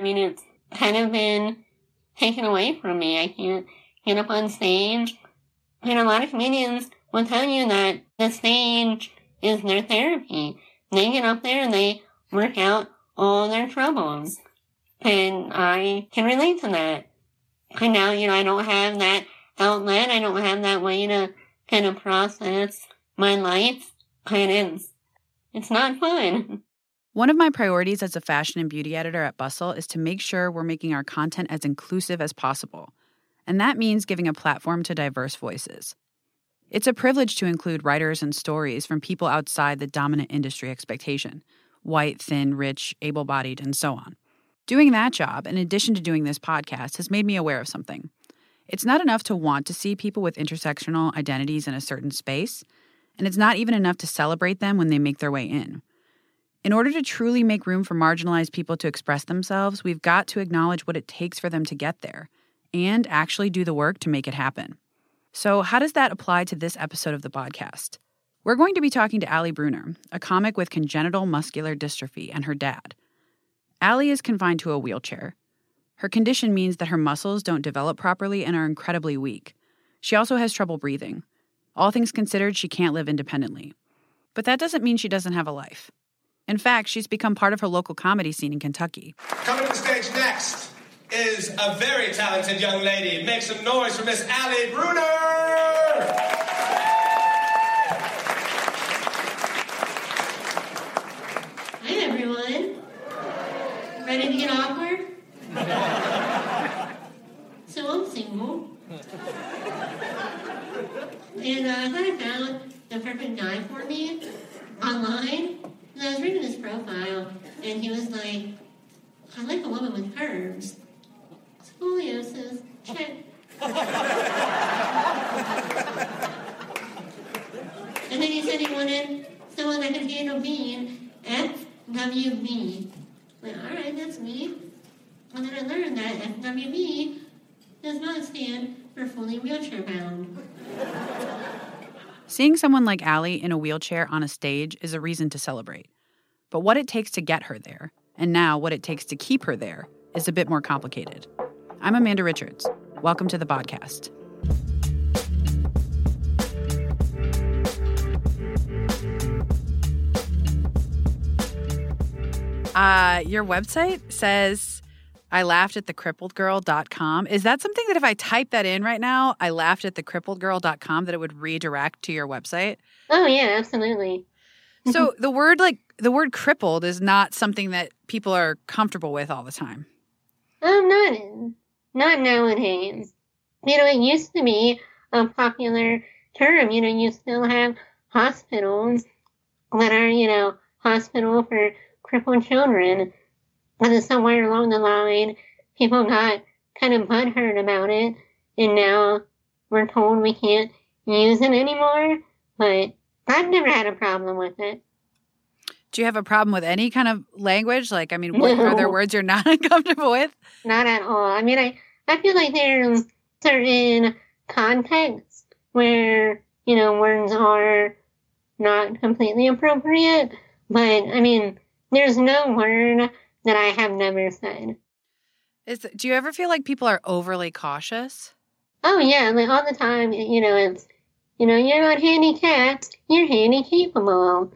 I mean, it's kind of been taken away from me. I can't get up on stage. And a lot of comedians will tell you that the stage is their therapy. They get up there and they work out all their troubles. And I can relate to that. And now, you know, I don't have that outlet. I don't have that way to kind of process my life. And it's, it's not fun. One of my priorities as a fashion and beauty editor at Bustle is to make sure we're making our content as inclusive as possible. And that means giving a platform to diverse voices. It's a privilege to include writers and stories from people outside the dominant industry expectation white, thin, rich, able bodied, and so on. Doing that job, in addition to doing this podcast, has made me aware of something. It's not enough to want to see people with intersectional identities in a certain space, and it's not even enough to celebrate them when they make their way in. In order to truly make room for marginalized people to express themselves, we've got to acknowledge what it takes for them to get there and actually do the work to make it happen. So, how does that apply to this episode of the podcast? We're going to be talking to Ally Bruener, a comic with congenital muscular dystrophy, and her dad. Ally is confined to a wheelchair. Her condition means that her muscles don't develop properly and are incredibly weak. She also has trouble breathing. All things considered, she can't live independently. But that doesn't mean she doesn't have a life. In fact, she's become part of her local comedy scene in Kentucky. Coming to the stage next is a very talented young lady. Make some noise for Miss Ally Bruener! Hi, everyone. Ready to get awkward? so I'm single. And uh, I thought I found the perfect guy for me online. And I was reading his profile, and he was like, I like a woman with curves. Scoliosis, check. and then he said he wanted someone that could handle being FWB. Like, all right, that's me. And then I learned that FWB does not stand for fully wheelchair bound. Seeing someone like Ally in a wheelchair on a stage is a reason to celebrate. But what it takes to get her there, and now what it takes to keep her there, is a bit more complicated. I'm Amanda Richards. Welcome to the podcast. Uh, your website says I laughed at the crippledgirl.com. Is that something that if I type that in right now, I laughed at the crippledgirl.com, that it would redirect to your website? Oh, yeah, absolutely. so the word like the word crippled is not something that people are comfortable with all the time. Um, not not nowadays. You know, it used to be a popular term. You know, you still have hospitals that are, you know, hospital for crippled children. And then somewhere along the line, people got kind of butthurt about it, and now we're told we can't use it anymore. But I've never had a problem with it. Do you have a problem with any kind of language? Like, I mean, what, are there words you're not uncomfortable with? Not at all. I mean, I, I feel like there's certain contexts where, you know, words are not completely appropriate. But, I mean, there's no word that I have never said. Is, do you ever feel like people are overly cautious? Oh, yeah. Like, all the time, you know, it's, you know, you're not handicapped, you're handy capable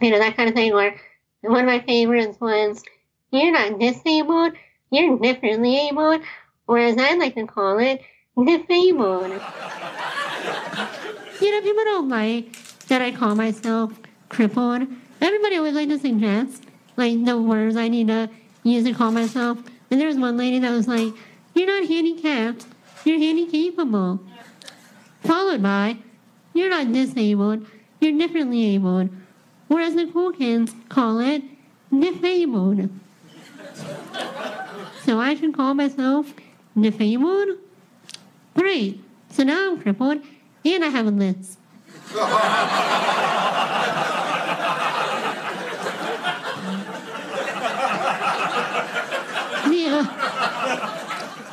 you know, that kind of thing. Or one of my favorites was, you're not disabled, you're differently abled, or as I like to call it, disabled. you know, people don't like that I call myself crippled. Everybody always like to suggest, like, the words I need to use to call myself. And there was one lady that was like, you're not handicapped, you're handicapable. Followed by, you're not disabled, you're differently abled whereas the cool kids call it disabled. so I should call myself disabled? Great. So now I'm crippled and I have a list.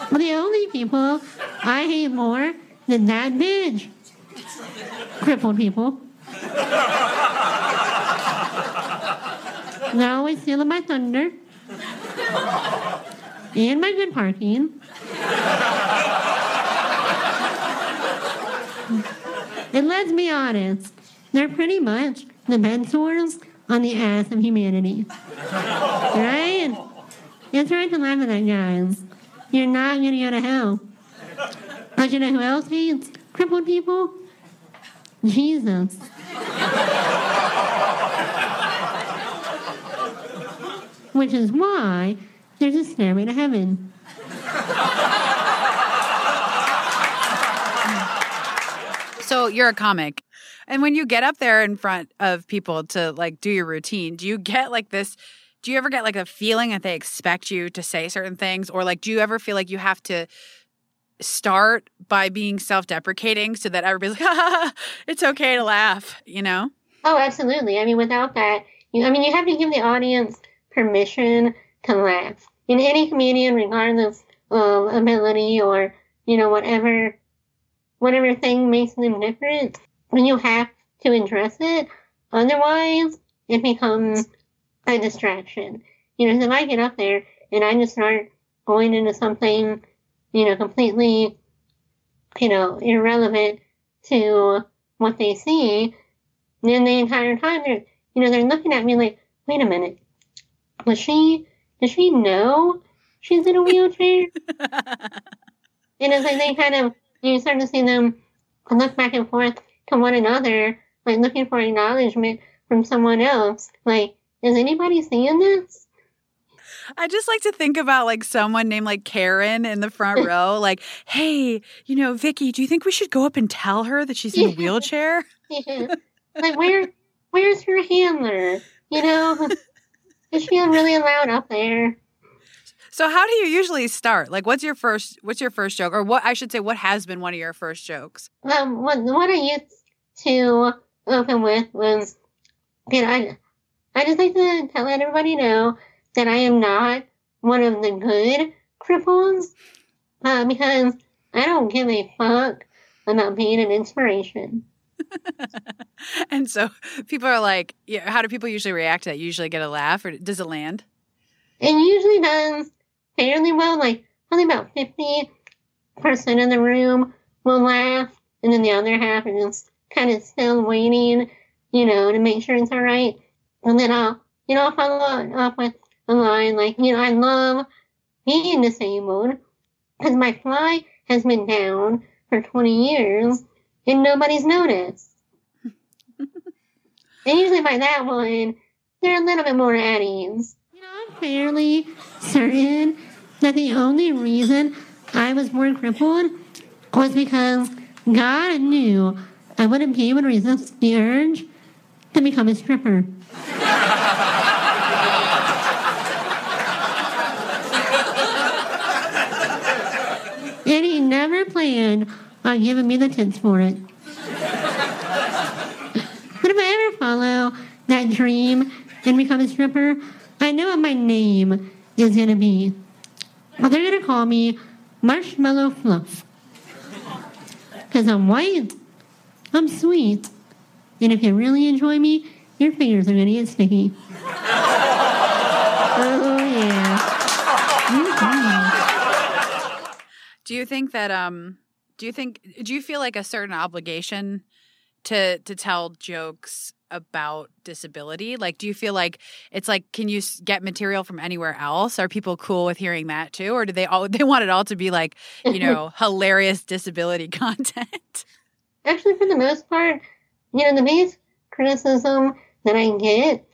the, the only people I hate more than that bitch. Crippled people. They're always stealing my thunder. and my good parking. and let's be honest, they're pretty much the mentors on the ass of humanity. right? It's right to laugh at that, guys. You're not gonna go to hell. But you know who else hates crippled people? Jesus. Which is why there's a stairway to heaven. So you're a comic. And when you get up there in front of people to like do your routine, do you get like this? Do you ever get like a feeling that they expect you to say certain things? Or like, do you ever feel like you have to start by being self deprecating so that everybody's like, it's okay to laugh, you know? Oh, absolutely. I mean, without that, you, I mean, you have to give the audience permission to laugh. In any comedian, regardless of ability or, you know, whatever whatever thing makes them different, when you have to address it. Otherwise, it becomes a distraction. You know, if I get up there and I just start going into something, you know, completely, you know, irrelevant to what they see, then the entire time they're, you know, they're looking at me like, wait a minute, was she, does she know she's in a wheelchair? and it's like they kind of you start to see them look back and forth to one another, like looking for acknowledgement from someone else. Like, is anybody seeing this? I just like to think about like someone named like Karen in the front row, like, hey, you know, Vicky, do you think we should go up and tell her that she's in a wheelchair? yeah. Like, where, where's her handler? You know, is she really allowed up there? So how do you usually start? Like what's your first what's your first joke? Or what I should say what has been one of your first jokes? Um what what I used to open with was you know, I I just like to let everybody know that I am not one of the good cripples. Uh, because I don't give a fuck about being an inspiration. and so people are like, yeah, how do people usually react to that? Usually get a laugh or does it land? It usually does fairly well. Like only about fifty percent of the room will laugh, and then the other half is just kind of still waiting, you know, to make sure it's all right. And then I'll, you know, follow up with a line like, you know, I love being disabled because my fly has been down for 20 years and nobody's noticed. and usually by that one, they're a little bit more at ease. You know, I'm fairly certain that the only reason I was born crippled was because God knew I wouldn't be able to resist the urge to become a stripper. and he never planned on giving me the tits for it. but if I ever follow that dream and become a stripper, I know what my name is going to be. Well, they're going to call me Marshmallow Fluff. Because I'm white, I'm sweet, and if you really enjoy me, your fingers are going to get sticky. oh, yeah. Mm-hmm. Do you think that, um, do you think, do you feel like a certain obligation to, to tell jokes about disability? Like, do you feel like it's like, can you get material from anywhere else? Are people cool with hearing that too, or do they all they want it all to be like, you know, hilarious disability content? Actually, for the most part, you know, the biggest criticism that I get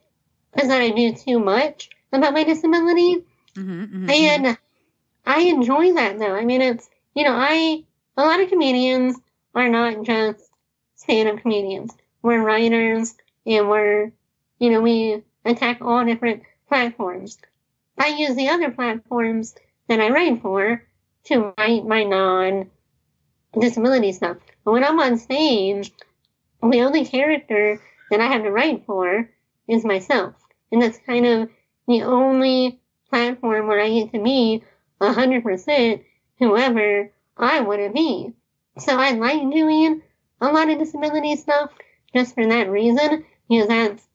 is that I do too much about my disability, mm-hmm, mm-hmm. and mm-hmm. I enjoy that though. I mean, it's you know, I a lot of comedians are not just stand-up comedians. We're writers, and we're, you know, we attack all different platforms. I use the other platforms that I write for to write my non disability stuff. But when I'm on stage, the only character that I have to write for is myself. And that's kind of the only platform where I get to be 100% whoever I want to be. So I like doing a lot of disability stuff just for that reason because that's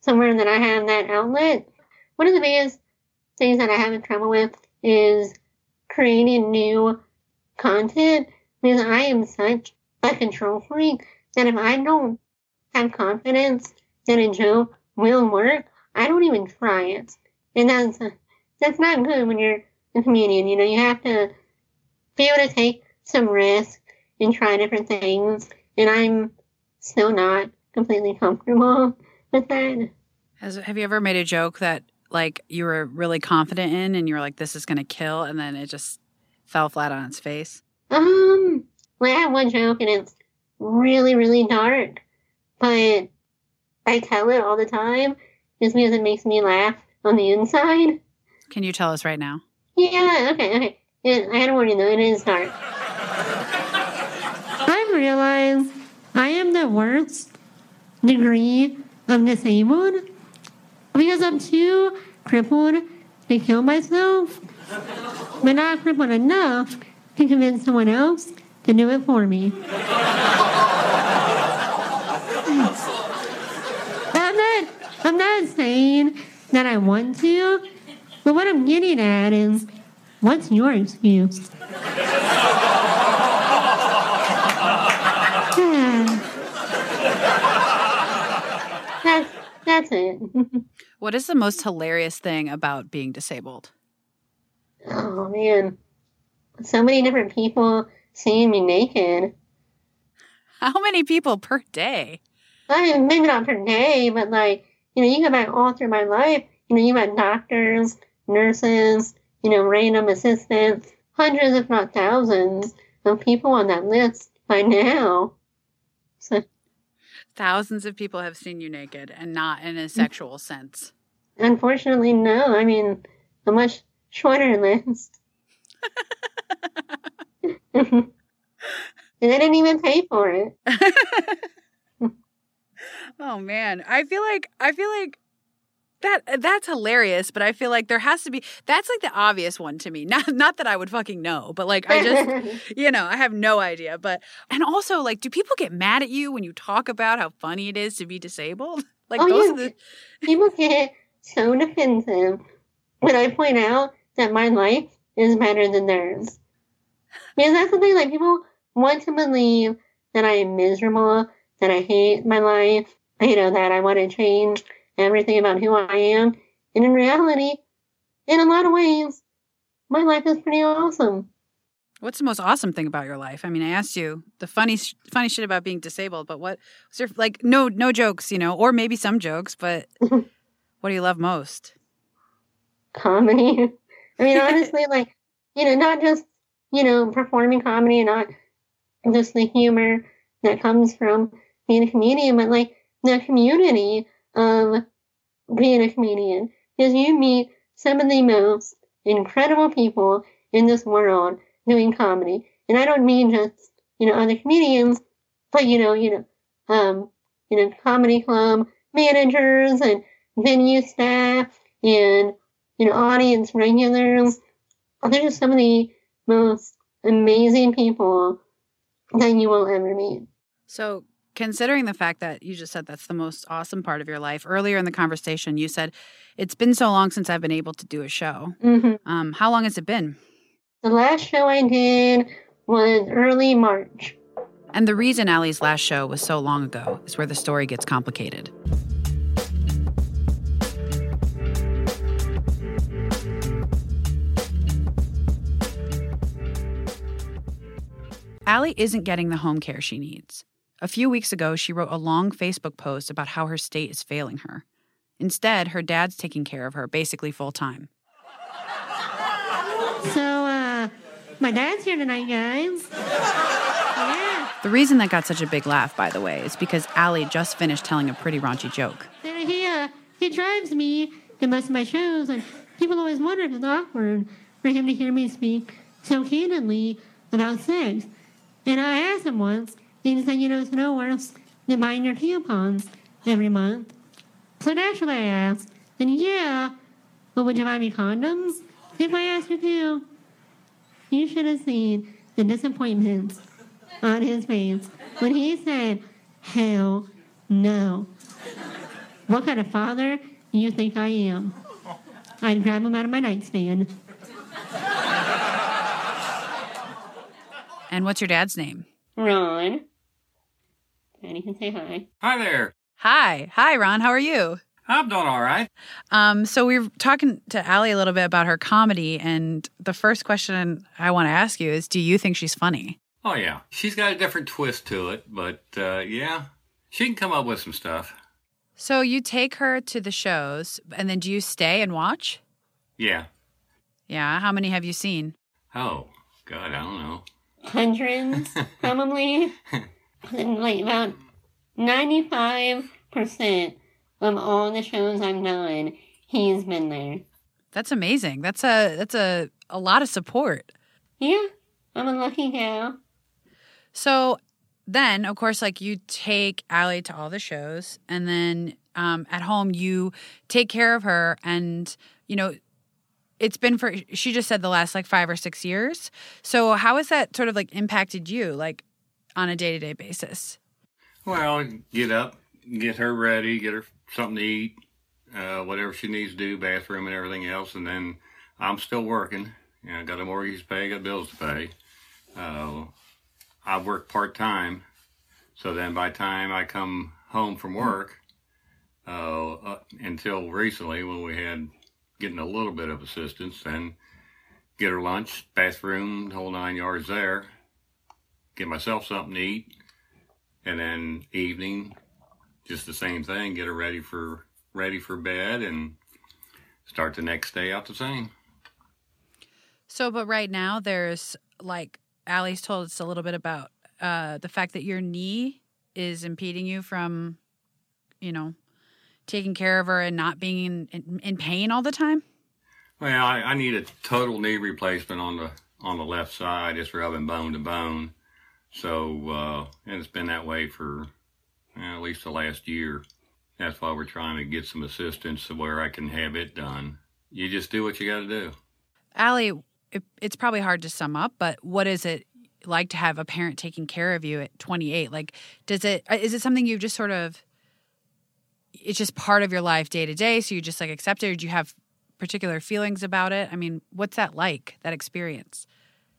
somewhere that I have that outlet. One of the biggest things that I have trouble with is creating new content because I am such a control freak that if I don't have confidence that a joke will work, I don't even try it. And that's that's not good when you're a comedian. You know, you have to be able to take some risk and try different things. And I'm still not completely comfortable with that. Has, have you ever made a joke that like you were really confident in and you were like, this is going to kill, and then it just fell flat on its face? Um, well, I have one joke and it's really, really dark, but I tell it all the time just because it makes me laugh on the inside. Can you tell us right now? Yeah, okay, okay. I had a warning though, it is dark. I've realized I am the worst degree of disabled because I'm too crippled to kill myself, but not crippled enough to convince someone else to do it for me. I'm not, I'm not saying that I want to, but what I'm getting at is, what's your excuse? that's, that's it. What is the most hilarious thing about being disabled? Oh man, so many different people seeing me naked. How many people per day? I mean, maybe not per day, but like you know, you go back all through my life. You know, you had doctors, nurses, you know, random assistants, hundreds, if not thousands, of people on that list by now. So, Thousands of people have seen you naked and not in a mm. sexual sense. unfortunately, no. I mean, a much shorter list. and they didn't even pay for it. oh man, I feel like I feel like that that's hilarious, but I feel like there has to be that's like the obvious one to me. Not not that I would fucking know, but like I just you know, I have no idea. But and also like do people get mad at you when you talk about how funny it is to be disabled? Like Oh, those yeah. are the People get so defensive when I point out that my life is better than theirs. Because that's the thing, like people want to believe that I am miserable, that I hate my life, you know, that I want to change everything about who I am. And in reality, in a lot of ways, my life is pretty awesome. What's the most awesome thing about your life? I mean, I asked you the funny sh- funny shit about being disabled, but what was there like no no jokes, you know, or maybe some jokes, but what do you love most? comedy. I mean, honestly, like, you know, not just, you know, performing comedy and not just the humor that comes from being a comedian, but like the community of being a comedian. Because you meet some of the most incredible people in this world doing comedy. And I don't mean just, you know, other comedians, but you know, you know, um, you know, comedy club managers and venue staff and you know, audience regulars. They're just some of the most amazing people that you will ever meet. So, considering the fact that you just said that's the most awesome part of your life, earlier in the conversation, you said it's been so long since I've been able to do a show. hmm Um, how long has it been? The last show I did was early March. And the reason Ally's last show was so long ago is where the story gets complicated. Ally isn't getting the home care she needs. A few weeks ago, she wrote a long Facebook post about how her state is failing her. Instead, her dad's taking care of her basically full time. So, uh, my dad's here tonight, guys. Yeah. The reason that got such a big laugh, by the way, is because Ally just finished telling a pretty raunchy joke. He, uh, he drives me to most of my shows, and people always wonder if it's awkward for him to hear me speak so candidly about sex. And I asked him once, he said, you know, it's no worse than buying your tampons every month. So naturally I asked, and yeah, but would you buy me condoms if I asked you to? You should have seen the disappointment on his face when he said, hell no. What kind of father do you think I am? I'd grab them out of my nightstand. And what's your dad's name? Ron. Daddy can say hi. Hi there. Hi. Hi, Ron. How are you? I'm doing all right. Um, so we are talking to Ally a little bit about her comedy, and the first question I want to ask you is, do you think she's funny? Oh yeah, she's got a different twist to it, but uh, yeah, she can come up with some stuff. So you take her to the shows, and then do you stay and watch? Yeah. Yeah. How many have you seen? Oh God, I don't know. Hundreds, probably. And like about 95% of all the shows I've done, he's been there. That's amazing. That's a that's a a lot of support. Yeah, I'm a lucky gal. So then, of course, like you take Ally to all the shows, and then um, at home you take care of her, and you know it's been for she just said the last like five or six years. So how has that sort of like impacted you, like on a day to day basis? Well, get up, get her ready, get her something to eat, uh, whatever she needs to do, bathroom and everything else, and then I'm still working. You know, got a mortgage to pay, got bills to pay. Uh, I work part time, so then by the time I come home from work, uh, uh, until recently when we had getting a little bit of assistance, then get her lunch, bathroom, whole nine yards there, get myself something to eat, and then evening, just the same thing, get her ready for ready for bed and start the next day out the same. So, but right now there's like Ally's told us a little bit about uh, the fact that your knee is impeding you from, you know, taking care of her and not being in, in, in pain all the time. Well, I, I need a total knee replacement on the on the left side. It's rubbing bone to bone. So, uh, and it's been that way for uh, at least the last year. That's why we're trying to get some assistance to where I can have it done. You just do what you got to do. Ally, it, it's probably hard to sum up, but what is it like to have a parent taking care of you at 28? Like, does it uh, is it something you've just sort of it's just part of your life day to day, so you just like accept it, or do you have particular feelings about it? I mean, what's that like? That experience?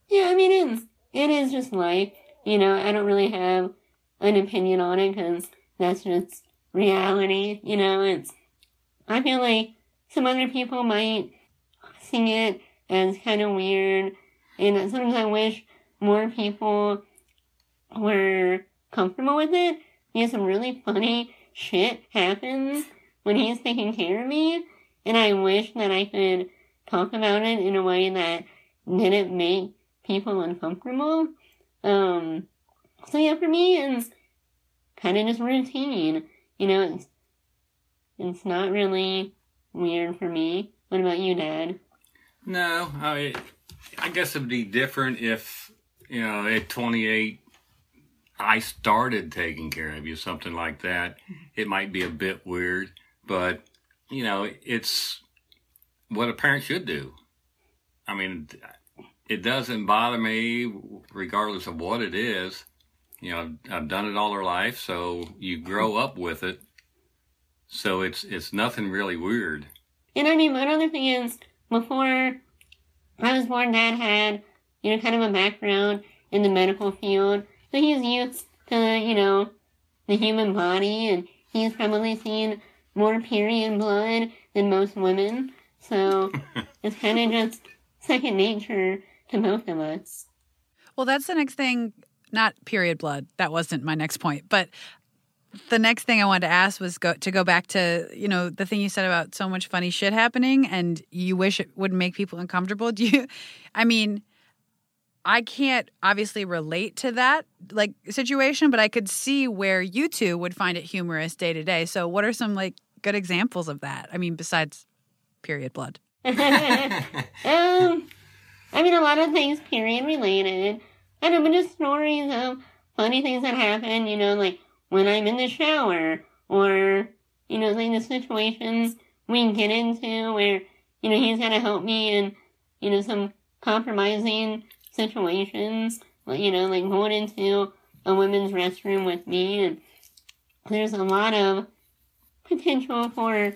Yeah, I mean, it's, it is just life. You know, I don't really have an opinion on it because that's just reality. You know, it's, I feel like some other people might see it as kind of weird. And sometimes I wish more people were comfortable with it. Because some really funny shit happens when he's taking care of me. And I wish that I could talk about it in a way that didn't make people uncomfortable. Um, so yeah, for me, it's kind of just routine. You know, it's, it's not really weird for me. What about you, Dad? No, I, I guess it'd be different if, you know, at 28, I started taking care of you, something like that. It might be a bit weird, but, you know, it's what a parent should do. I mean, it doesn't bother me regardless of what it is. You know, I've done it all our life, so you grow up with it. So it's it's nothing really weird. And I mean, one other thing is, before I was born, Dad had, you know, kind of a background in the medical field. So he's used to, you know, the human body, and he's probably seen more period blood than most women. So it's kind of just second nature to both of us. Well, that's the next thing. Not period blood. That wasn't my next point. But the next thing I wanted to ask was go to go back to you know the thing you said about so much funny shit happening, and you wish it wouldn't make people uncomfortable. Do you? I mean, I can't obviously relate to that like situation, but I could see where you two would find it humorous day to day. So, what are some like good examples of that? I mean, besides period blood. um, I mean, a lot of things period related. I know, but just stories of funny things that happen, you know, like when I'm in the shower, or, you know, like the situations we get into where, you know, he's gotta help me in, you know, some compromising situations, you know, like going into a women's restroom with me, and there's a lot of potential for,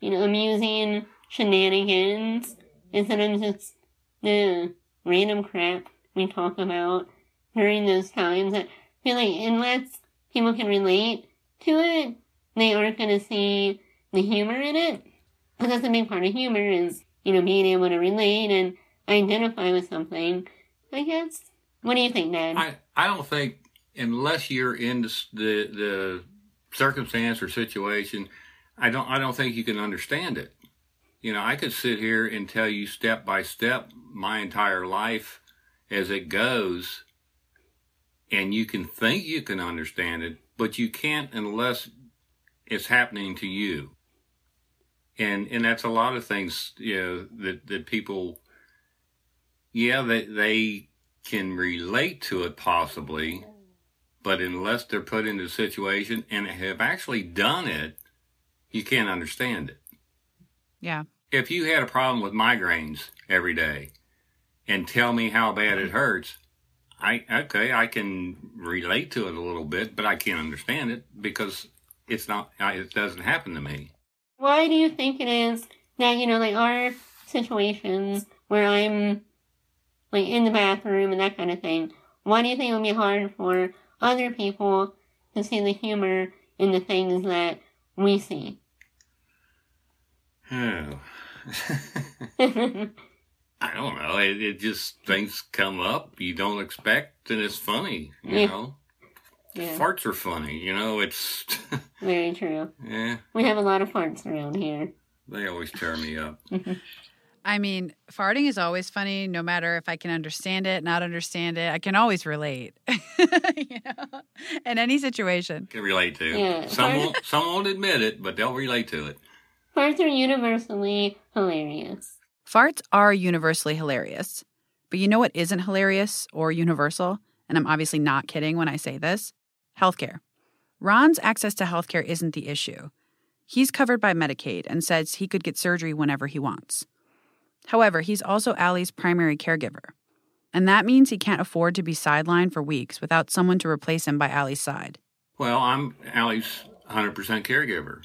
you know, amusing shenanigans instead of just the random crap we talk about during those times that feel like unless people can relate to it, they aren't going to see the humor in it. Because that's a big part of humor is, you know, being able to relate and identify with something. I guess. What do you think, Dad? I, I don't think unless you're in the, the the circumstance or situation, I don't I don't think you can understand it. You know, I could sit here and tell you step by step my entire life as it goes, and you can think you can understand it, but you can't unless it's happening to you. And and that's a lot of things, you know, that, that people yeah, they they can relate to it possibly, but unless they're put into a situation and have actually done it, you can't understand it. Yeah. If you had a problem with migraines every day and tell me how bad it hurts, I okay, I can relate to it a little bit, but I can't understand it because it's not it doesn't happen to me. Why do you think it is that you know like our situations where I'm like in the bathroom and that kind of thing? Why do you think it would be hard for other people to see the humor in the things that we see? Oh. I don't know. It, it, just things come up you don't expect, and it's funny. You yeah. know, yeah. farts are funny. You know, it's very true. Yeah, we have a lot of farts around here. They always tear me up. I mean, farting is always funny, no matter if I can understand it, not understand it. I can always relate, you know, in any situation. Can relate to. Yeah. Some won't, some won't admit it, but they'll relate to it. Farts are universally hilarious. Farts are universally hilarious. But you know what isn't hilarious or universal? And I'm obviously not kidding when I say this healthcare. Ron's access to healthcare isn't the issue. He's covered by Medicaid and says he could get surgery whenever he wants. However, he's also Ally's primary caregiver. And that means he can't afford to be sidelined for weeks without someone to replace him by Ally's side. Well, I'm Ally's 100% caregiver.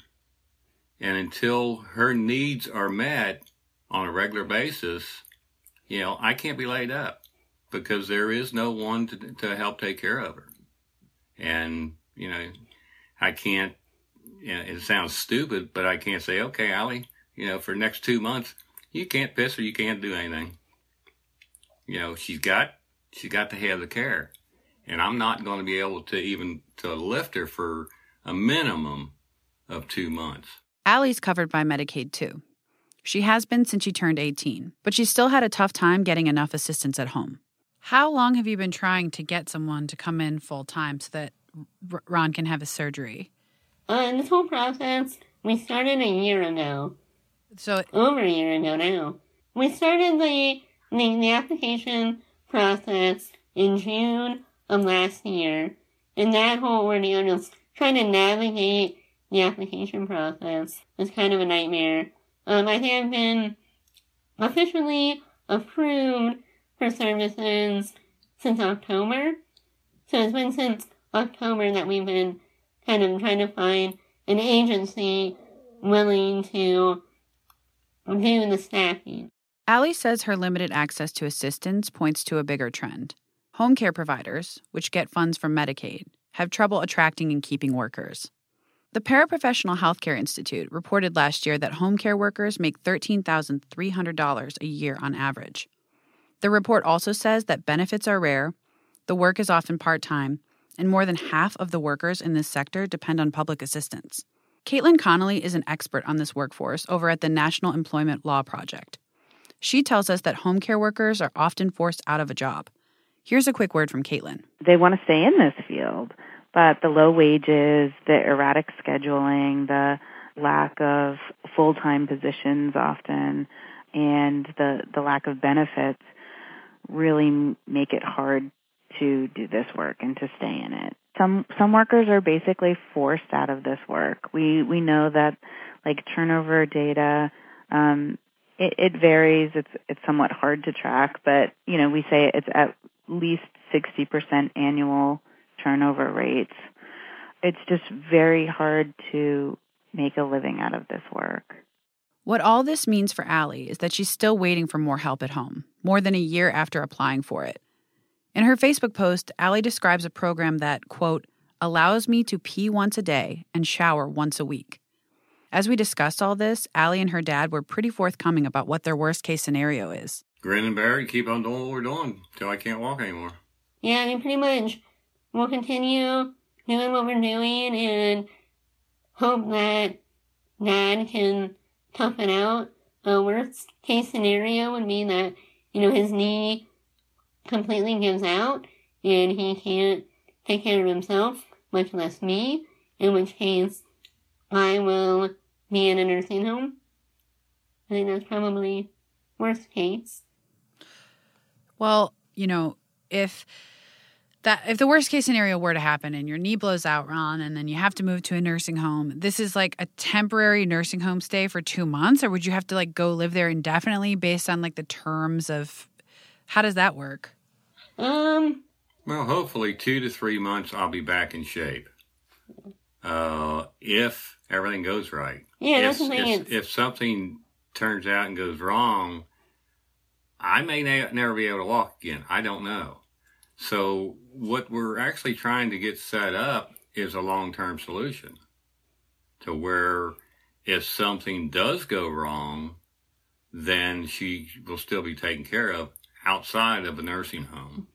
And until her needs are met on a regular basis, you know, I can't be laid up because there is no one to, to help take care of her. And, you know, I can't, you know, it sounds stupid, but I can't say, okay, Ally, you know, for next two months, you can't piss her, you can't do anything. You know, she's got she's got to have the care. And I'm not going to be able to even to lift her for a minimum of two months. Ally's covered by Medicaid too. She has been since she turned 18, but she still had a tough time getting enough assistance at home. How long have you been trying to get someone to come in full time so that R- Ron can have his surgery? Uh, this whole process, we started a year ago. So over a year ago now. We started the, the, the application process in June of last year. And that whole ordeal, just trying to navigate the application process was kind of a nightmare. Um, I have been officially approved for services since October. So it's been since October that we've been kind of trying to find an agency willing to do the staffing. Ally says her limited access to assistance points to a bigger trend. Home care providers, which get funds from Medicaid, have trouble attracting and keeping workers. The Paraprofessional Healthcare Institute reported last year that home care workers make $13,300 a year on average. The report also says that benefits are rare, the work is often part time, and more than half of the workers in this sector depend on public assistance. Caitlin Connolly is an expert on this workforce over at the National Employment Law Project. She tells us that home care workers are often forced out of a job. Here's a quick word from Caitlin. They want to stay in this field, but the low wages, the erratic scheduling, the lack of full time positions often, and the, the lack of benefits really make it hard to do this work and to stay in it. Some some workers are basically forced out of this work. We we know that like turnover data um it, it varies. It's it's somewhat hard to track, but you know, we say it's at least 60% annual turnover rates. It's just very hard to make a living out of this work. What all this means for Ally is that she's still waiting for more help at home, more than a year after applying for it. In her Facebook post, Ally describes a program that, quote, allows me to pee once a day and shower once a week. As we discussed all this, Ally and her dad were pretty forthcoming about what their worst case scenario is. Grin and bear it, keep on doing what we're doing till I can't walk anymore. Yeah, I mean, pretty much. We'll continue doing what we're doing and hope that Dad can tough it out. A worst case scenario would be that, you know, his knee completely gives out and he can't take care of himself, much less me, in which case I will be in a nursing home. I think that's probably worst case. Well, you know, if that if the worst case scenario were to happen and your knee blows out, Ron, and then you have to move to a nursing home, this is like a temporary nursing home stay for two months, or would you have to like go live there indefinitely based on like the terms of how does that work? Um, Well, hopefully, two to three months, I'll be back in shape. Uh, if everything goes right. Yeah, if, that's the If, if something turns out and goes wrong, I may na- never be able to walk again. I don't know. So, what we're actually trying to get set up is a long term solution to where if something does go wrong, then she will still be taken care of outside of a nursing home.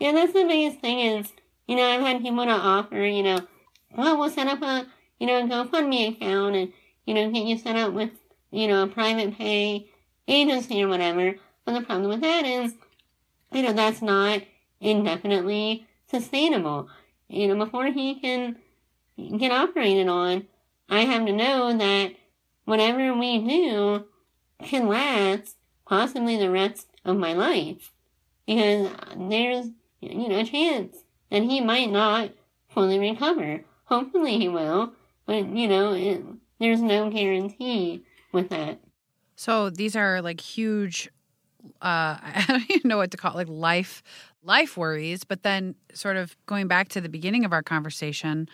Yeah, that's the biggest thing is, you know, I've had people to offer, you know, well, we'll set up a, you know, a GoFundMe account and, you know, get you set up with, you know, a private pay agency or whatever. But the problem with that is, you know, that's not indefinitely sustainable. You know, before he can get operated on, I have to know that whatever we do can last possibly the rest of my life because there's you know a chance that he might not fully recover. Hopefully he will, but you know it, there's no guarantee with that. So these are like huge uh I don't even know what to call it, like life life worries, but then sort of going back to the beginning of our conversation,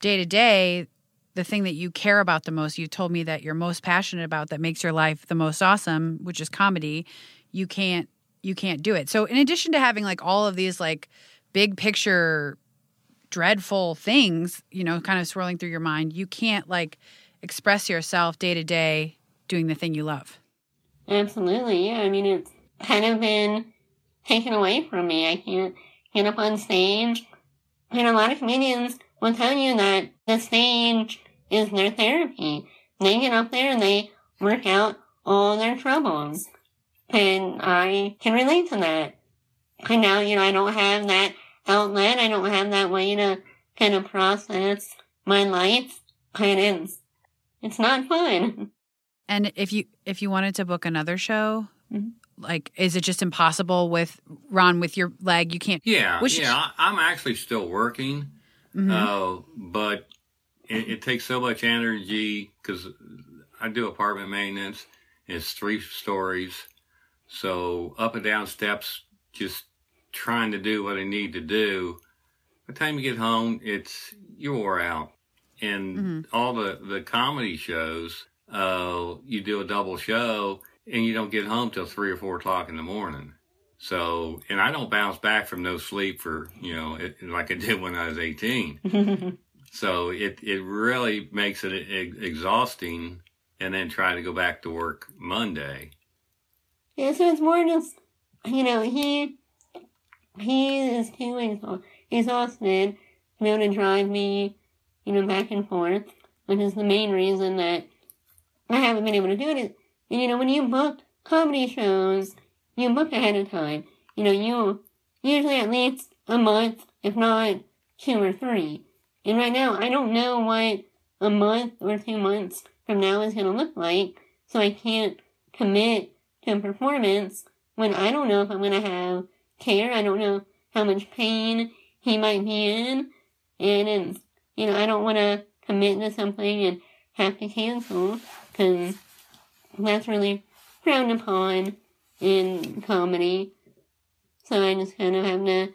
day to day, the thing that you care about the most, you told me that you're most passionate about that makes your life the most awesome, which is comedy, you can't you can't do it. So in addition to having like all of these like big picture dreadful things, you know, kind of swirling through your mind, you can't like express yourself day to day doing the thing you love. Absolutely, yeah. I mean it's kind of been taken away from me. I can't get up on stage. And a lot of comedians will tell you that the stage is their therapy. They get up there and they work out all their troubles. And I can relate to that. And now, you know, I don't have that outlet. I don't have that way to kind of process my life. And it's, it's not fun. And if you if you wanted to book another show, Mhm. Like is it just impossible with Ron with your leg? You can't. Yeah, Which- yeah. I, I'm actually still working, Mhm. uh, but it, it takes so much energy because I do apartment maintenance. It's three stories, so up and down steps, just trying to do what I need to do. By the time you get home, it's you're wore out, and Mhm. all the the comedy shows, uh, you do a double show, and you don't get home till three or four o'clock in the morning. So, and I don't bounce back from no sleep for, you know, it, like I did when I was 18. So it, it really makes it exhausting and then trying to go back to work Monday. Yeah, so it's more just, you know, he, he is too exha- exhausted to be able to drive me, you know, back and forth, which is the main reason that I haven't been able to do it. And, you know, when you book comedy shows, you book ahead of time. You know, you usually at least a month, if not two or three. And right now, I don't know what a month or two months from now is going to look like, so I can't commit to a performance when I don't know if I'm going to have care. I don't know how much pain he might be in. And, it's, you know, I don't want to commit to something and have to cancel because that's really frowned upon in comedy. So I just kind of have to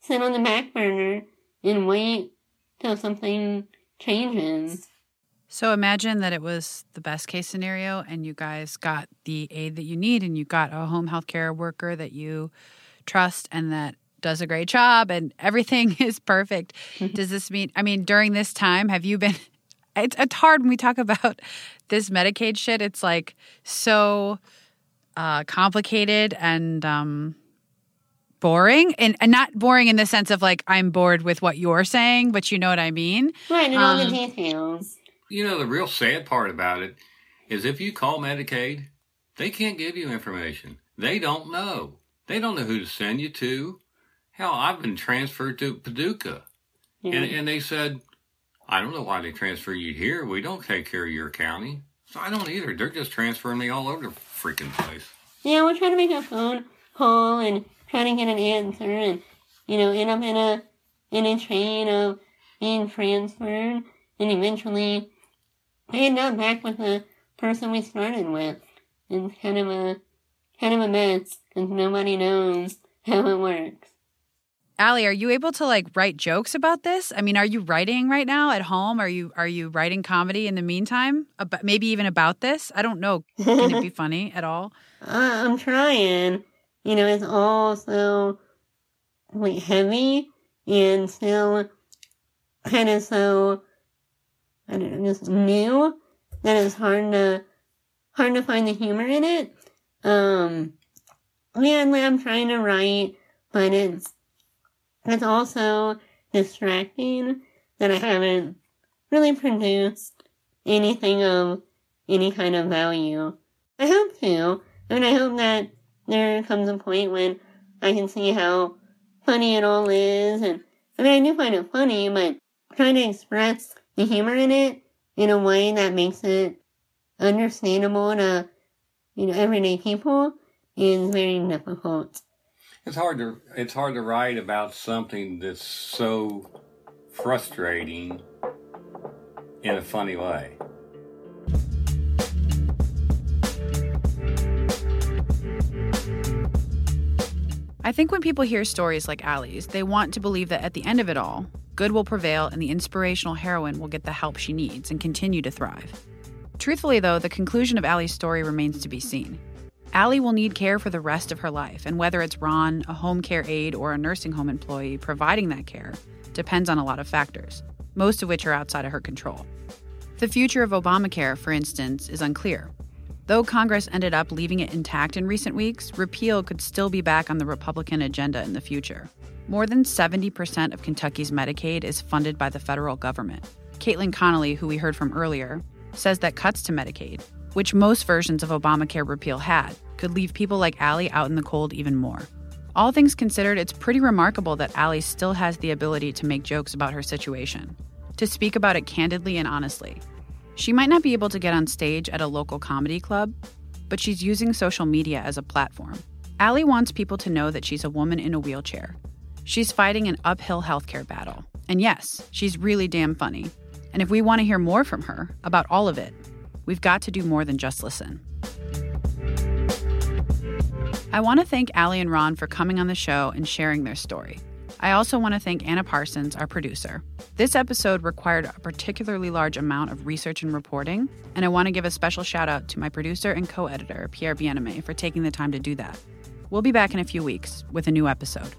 sit on the back burner and wait till something changes. So imagine that it was the best case scenario and you guys got the aid that you need and you got a home health care worker that you trust and that does a great job and everything is perfect. Mm-hmm. Does this mean, I mean, during this time, have you been, it's, it's hard when we talk about this Medicaid shit. It's like so uh, complicated and um, boring. And, and not boring in the sense of like, I'm bored with what you're saying, but you know what I mean. Right, and all the Um, details. You know, the real sad part about it is if you call Medicaid, they can't give you information. They don't know. They don't know who to send you to. Hell, I've been transferred to Paducah. Yeah. And, and they said, I don't know why they transfer you here. We don't take care of your county. So I don't either. They're just transferring me all over the freaking place. Yeah, we're trying to make a phone call and trying to get an answer and, you know, end up in a, in a chain of being transferred and eventually end up back with the person we started with. It's kind of a, kind of a mess because nobody knows how it works. Ally, are you able to like write jokes about this? I mean, are you writing right now at home? Are you are you writing comedy in the meantime? About, maybe even about this? I don't know. Can it be funny at all? I, I'm trying. You know, it's all so like heavy and still kind of so I don't know, just new that it's hard to hard to find the humor in it. Um, yeah, I'm trying to write, but it's it's also distracting that I haven't really produced anything of any kind of value. I hope to. I mean, I hope that there comes a point when I can see how funny it all is. And I mean, I do find it funny, but trying to express the humor in it in a way that makes it understandable to, you know, everyday people is very difficult. It's hard to it's hard to write about something that's so frustrating in a funny way. I think when people hear stories like Ally's, they want to believe that at the end of it all, good will prevail and the inspirational heroine will get the help she needs and continue to thrive. Truthfully, though, the conclusion of Ally's story remains to be seen. Ally will need care for the rest of her life, and whether it's Ron, a home care aide, or a nursing home employee providing that care depends on a lot of factors, most of which are outside of her control. The future of Obamacare, for instance, is unclear. Though Congress ended up leaving it intact in recent weeks, repeal could still be back on the Republican agenda in the future. More than 70% of Kentucky's Medicaid is funded by the federal government. Caitlin Connolly, who we heard from earlier, says that cuts to Medicaid, which most versions of Obamacare repeal had, could leave people like Ally out in the cold even more. All things considered, it's pretty remarkable that Ally still has the ability to make jokes about her situation, to speak about it candidly and honestly. She might not be able to get on stage at a local comedy club, but she's using social media as a platform. Ally wants people to know that she's a woman in a wheelchair. She's fighting an uphill healthcare battle. And yes, she's really damn funny. And if we want to hear more from her about all of it, we've got to do more than just listen. I want to thank Ally and Ron for coming on the show and sharing their story. I also want to thank Anna Parsons, our producer. This episode required a particularly large amount of research and reporting, and I want to give a special shout out to my producer and co editor, Pierre Bienaimé, for taking the time to do that. We'll be back in a few weeks with a new episode.